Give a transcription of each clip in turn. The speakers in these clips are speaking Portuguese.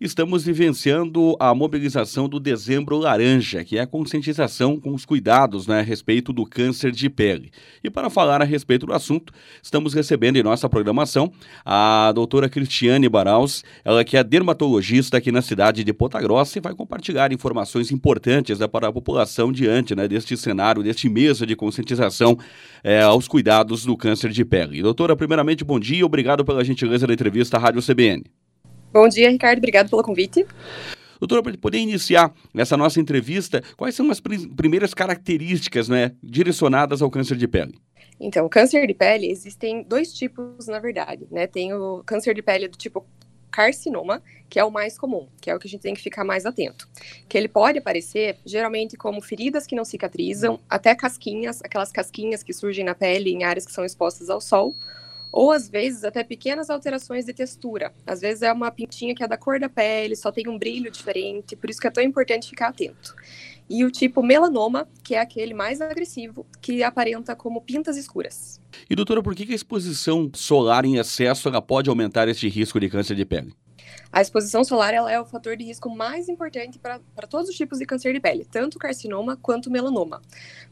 estamos vivenciando a mobilização do Dezembro Laranja, que é a conscientização com os cuidados né, a respeito do câncer de pele. E para falar a respeito do assunto, estamos recebendo em nossa programação a doutora Cristiane Baraus, ela que é dermatologista aqui na cidade de Ponta Grossa e vai compartilhar informações importantes né, para a população diante né, deste cenário, deste mês de conscientização é, aos cuidados do câncer de pele. Doutora, primeiramente, bom dia, obrigado pela gentileza da entrevista à Rádio CBN. Bom dia, Ricardo. Obrigado pelo convite. Doutora, para poder iniciar essa nossa entrevista, quais são as primeiras características né, direcionadas ao câncer de pele? Então, o câncer de pele, existem dois tipos, na verdade, né? Tem o câncer de pele do tipo carcinoma, que é o mais comum, que é o que a gente tem que ficar mais atento. Que ele pode aparecer, geralmente, como feridas que não cicatrizam, até casquinhas, aquelas casquinhas que surgem na pele em áreas que são expostas ao sol, ou às vezes até pequenas alterações de textura. Às vezes é uma pintinha que é da cor da pele, só tem um brilho diferente, por isso que é tão importante ficar atento. E o tipo melanoma, que é aquele mais agressivo, que aparenta como pintas escuras. E doutora, por que a exposição solar em excesso ela pode aumentar este risco de câncer de pele? A exposição solar ela é o fator de risco mais importante para todos os tipos de câncer de pele, tanto carcinoma quanto melanoma.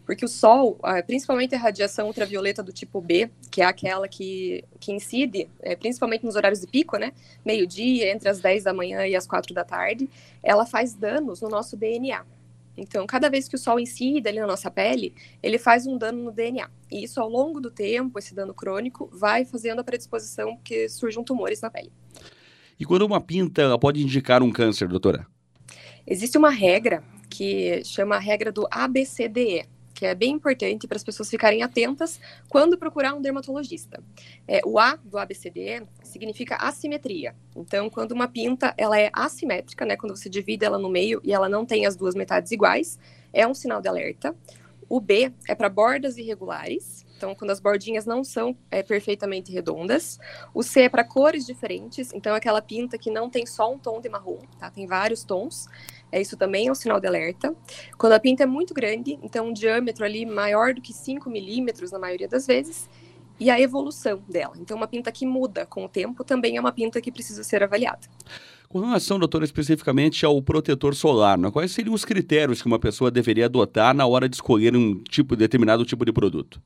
Porque o sol, principalmente a radiação ultravioleta do tipo B, que é aquela que, que incide, é, principalmente nos horários de pico, né? Meio-dia, entre as 10 da manhã e as 4 da tarde, ela faz danos no nosso DNA. Então, cada vez que o sol incide ali na nossa pele, ele faz um dano no DNA. E isso, ao longo do tempo, esse dano crônico, vai fazendo a predisposição que surjam tumores na pele. E quando uma pinta, pode indicar um câncer, doutora? Existe uma regra que chama a regra do ABCDE, que é bem importante para as pessoas ficarem atentas quando procurar um dermatologista. É, o A do ABCDE significa assimetria. Então, quando uma pinta ela é assimétrica, né, quando você divide ela no meio e ela não tem as duas metades iguais, é um sinal de alerta. O B é para bordas irregulares. Então, quando as bordinhas não são é, perfeitamente redondas. O C é para cores diferentes. Então, aquela pinta que não tem só um tom de marrom, tá? Tem vários tons. É, isso também é um sinal de alerta. Quando a pinta é muito grande, então um diâmetro ali maior do que 5 milímetros na maioria das vezes, e a evolução dela. Então, uma pinta que muda com o tempo também é uma pinta que precisa ser avaliada. Com relação, doutora, especificamente ao protetor solar, né? quais seriam os critérios que uma pessoa deveria adotar na hora de escolher um tipo determinado tipo de produto?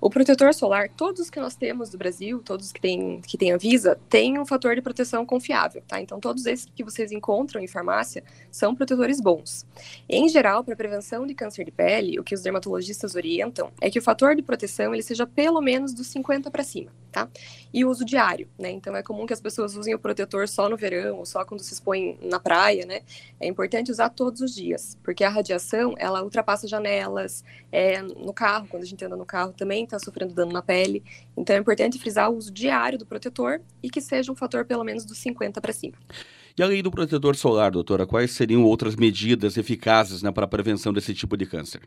O protetor solar, todos os que nós temos do Brasil, todos que têm que tem a Visa, têm um fator de proteção confiável, tá? Então todos esses que vocês encontram em farmácia são protetores bons. Em geral, para prevenção de câncer de pele, o que os dermatologistas orientam é que o fator de proteção ele seja pelo menos dos 50 para cima, tá? E uso diário, né? Então é comum que as pessoas usem o protetor só no verão ou só quando se expõem na praia, né? É importante usar todos os dias, porque a radiação, ela ultrapassa janelas, é, no carro, quando a gente anda no carro também está sofrendo dano na pele. Então é importante frisar o uso diário do protetor e que seja um fator pelo menos dos 50 para cima. E além do protetor solar, doutora, quais seriam outras medidas eficazes né, para a prevenção desse tipo de câncer?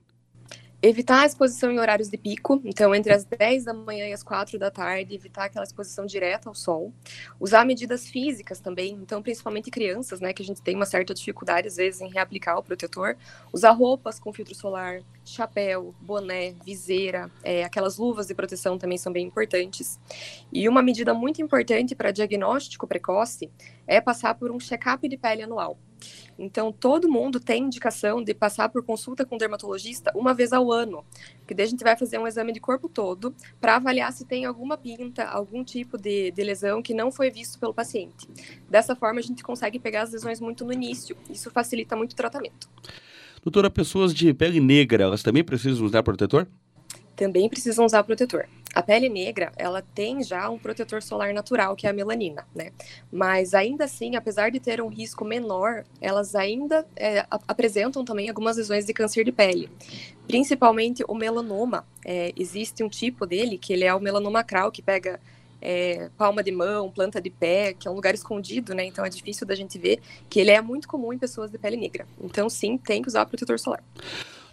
Evitar a exposição em horários de pico, então entre as 10 da manhã e as 4 da tarde, evitar aquela exposição direta ao sol. Usar medidas físicas também, então principalmente crianças, né, que a gente tem uma certa dificuldade às vezes em reaplicar o protetor. Usar roupas com filtro solar, chapéu, boné, viseira, é, aquelas luvas de proteção também são bem importantes. E uma medida muito importante para diagnóstico precoce é passar por um check-up de pele anual. Então, todo mundo tem indicação de passar por consulta com o dermatologista uma vez ao ano, que daí a gente vai fazer um exame de corpo todo para avaliar se tem alguma pinta, algum tipo de, de lesão que não foi visto pelo paciente. Dessa forma, a gente consegue pegar as lesões muito no início. Isso facilita muito o tratamento. Doutora, pessoas de pele negra, elas também precisam usar protetor? Também precisam usar protetor. A pele negra, ela tem já um protetor solar natural, que é a melanina, né? Mas ainda assim, apesar de ter um risco menor, elas ainda é, apresentam também algumas lesões de câncer de pele. Principalmente o melanoma. É, existe um tipo dele, que ele é o melanoma crawl, que pega é, palma de mão, planta de pé, que é um lugar escondido, né? Então é difícil da gente ver, que ele é muito comum em pessoas de pele negra. Então, sim, tem que usar protetor solar.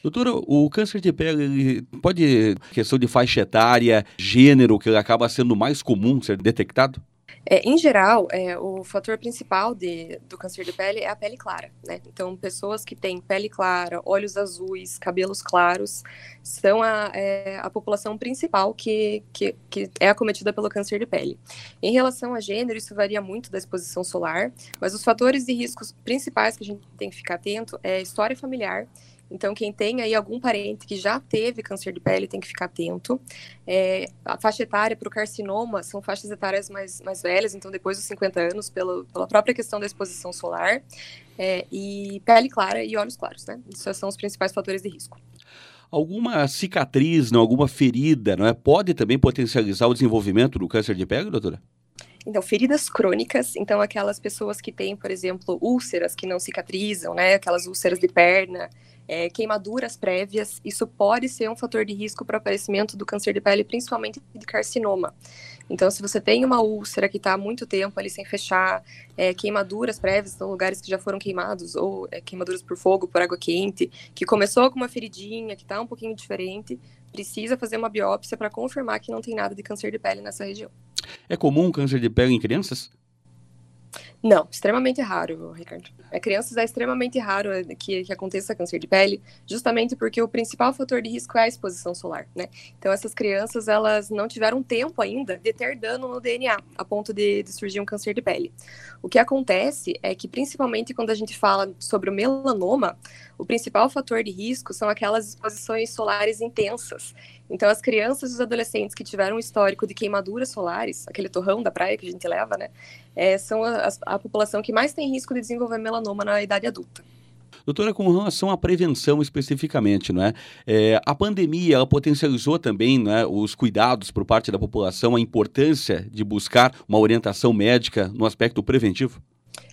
Doutora, o câncer de pele pode, questão de faixa etária, gênero, que ele acaba sendo mais comum ser detectado? É, em geral, é, o fator principal de, do câncer de pele é a pele clara, né? Então, pessoas que têm pele clara, olhos azuis, cabelos claros, são a, é, a população principal que, que, que é acometida pelo câncer de pele. Em relação a gênero, isso varia muito da exposição solar, mas os fatores de riscos principais que a gente tem que ficar atento é história familiar, então, quem tem aí algum parente que já teve câncer de pele tem que ficar atento. É, a faixa etária para o carcinoma são faixas etárias mais, mais velhas, então depois dos 50 anos, pelo, pela própria questão da exposição solar. É, e pele clara e olhos claros, né? Esses são os principais fatores de risco. Alguma cicatriz, não, alguma ferida, não é? Pode também potencializar o desenvolvimento do câncer de pele, doutora? Então, feridas crônicas, então aquelas pessoas que têm, por exemplo, úlceras que não cicatrizam, né? Aquelas úlceras de perna, é, queimaduras prévias, isso pode ser um fator de risco para o aparecimento do câncer de pele, principalmente de carcinoma. Então, se você tem uma úlcera que está há muito tempo ali sem fechar, é, queimaduras prévias, então lugares que já foram queimados, ou é, queimaduras por fogo, por água quente, que começou com uma feridinha, que está um pouquinho diferente, precisa fazer uma biópsia para confirmar que não tem nada de câncer de pele nessa região. É comum câncer de pele em crianças? Não, extremamente raro, Ricardo. É, crianças é extremamente raro é, que, que aconteça câncer de pele, justamente porque o principal fator de risco é a exposição solar, né? Então, essas crianças, elas não tiveram tempo ainda de ter dano no DNA, a ponto de, de surgir um câncer de pele. O que acontece é que, principalmente quando a gente fala sobre o melanoma, o principal fator de risco são aquelas exposições solares intensas. Então, as crianças e os adolescentes que tiveram um histórico de queimaduras solares, aquele torrão da praia que a gente leva, né, é, são a, a população que mais tem risco de desenvolver melanoma na idade adulta. Doutora, com relação à prevenção especificamente, não é? é a pandemia ela potencializou também é, os cuidados por parte da população, a importância de buscar uma orientação médica no aspecto preventivo?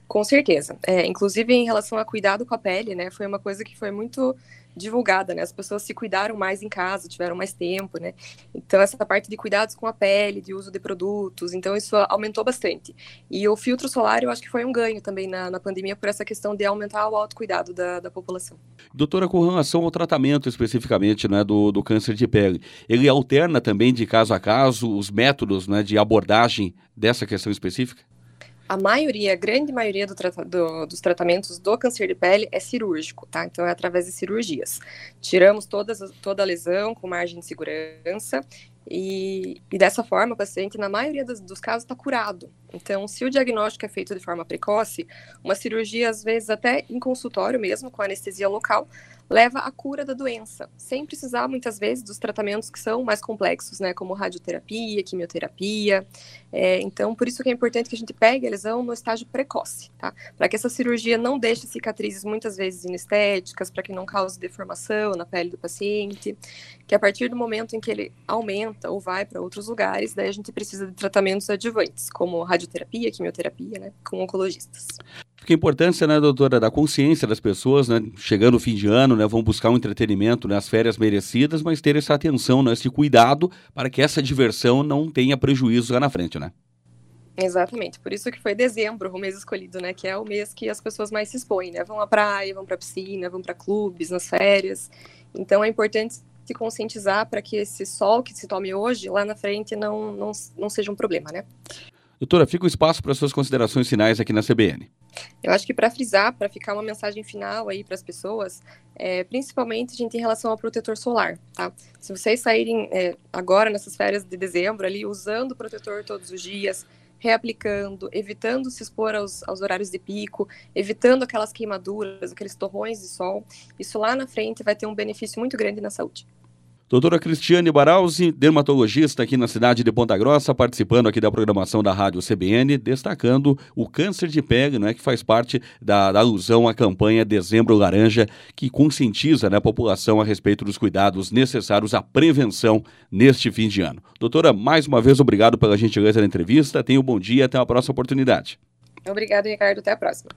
Com certeza. É, inclusive, em relação a cuidado com a pele, né, foi uma coisa que foi muito divulgada, né? As pessoas se cuidaram mais em casa, tiveram mais tempo, né? Então, essa parte de cuidados com a pele, de uso de produtos, então isso aumentou bastante. E o filtro solar, eu acho que foi um ganho também na, na pandemia por essa questão de aumentar o autocuidado da, da população. Doutora, com relação ao tratamento especificamente né, do, do câncer de pele, ele alterna também de caso a caso os métodos né, de abordagem dessa questão específica? A maioria, a grande maioria do do, dos tratamentos do câncer de pele é cirúrgico, tá? Então é através de cirurgias. Tiramos todas, toda a lesão com margem de segurança e, e dessa forma o paciente, na maioria dos, dos casos, está curado. Então, se o diagnóstico é feito de forma precoce, uma cirurgia, às vezes até em consultório mesmo, com anestesia local, leva à cura da doença, sem precisar muitas vezes dos tratamentos que são mais complexos, né, como radioterapia, quimioterapia. É, então, por isso que é importante que a gente pegue a lesão no estágio precoce, tá? Para que essa cirurgia não deixe cicatrizes muitas vezes inestéticas, para que não cause deformação na pele do paciente, que a partir do momento em que ele aumenta ou vai para outros lugares, daí a gente precisa de tratamentos adjuvantes, como radioterapia, quimioterapia, né, com oncologistas. Fica a importância, né, doutora, da consciência das pessoas, né, chegando o fim de ano, né, vão buscar um entretenimento, né, as férias merecidas, mas ter essa atenção, né, esse cuidado para que essa diversão não tenha prejuízo lá na frente, né? Exatamente, por isso que foi dezembro o mês escolhido, né, que é o mês que as pessoas mais se expõem, né, vão à praia, vão para piscina, vão para clubes, nas férias, então é importante se conscientizar para que esse sol que se tome hoje, lá na frente, não, não, não seja um problema, né? Doutora, fica o espaço para suas considerações finais aqui na CBN. Eu acho que para frisar, para ficar uma mensagem final aí para as pessoas, é, principalmente a gente em relação ao protetor solar, tá? Se vocês saírem é, agora nessas férias de dezembro ali usando o protetor todos os dias, reaplicando, evitando se expor aos, aos horários de pico, evitando aquelas queimaduras, aqueles torrões de sol, isso lá na frente vai ter um benefício muito grande na saúde. Doutora Cristiane Baralzi, dermatologista aqui na cidade de Ponta Grossa, participando aqui da programação da Rádio CBN, destacando o câncer de pele, né, que faz parte da, da alusão à campanha Dezembro Laranja, que conscientiza né, a população a respeito dos cuidados necessários à prevenção neste fim de ano. Doutora, mais uma vez, obrigado pela gentileza da entrevista. Tenha um bom dia até a próxima oportunidade. Obrigado, Ricardo. Até a próxima.